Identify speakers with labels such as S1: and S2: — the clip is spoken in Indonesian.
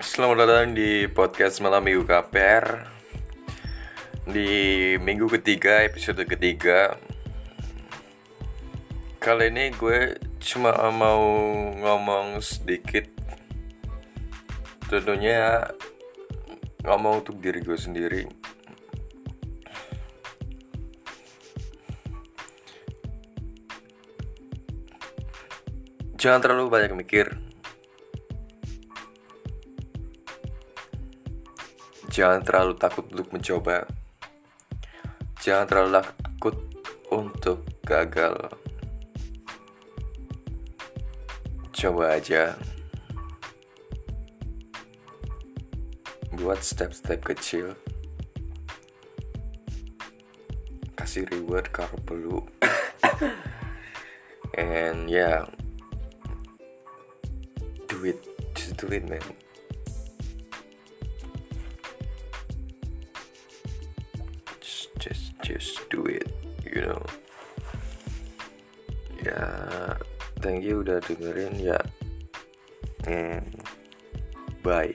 S1: Selamat datang di podcast malam minggu KPR Di minggu ketiga, episode ketiga. Kali ini gue cuma mau ngomong sedikit. Tentunya ngomong untuk diri gue sendiri. Jangan terlalu banyak mikir Jangan terlalu takut untuk mencoba. Jangan terlalu takut untuk gagal. Coba aja. Buat step-step kecil. Kasih reward kalau perlu. And yeah. Do it. Just do it, man. Just do it you know. Ya thank you udah dengerin ya. And bye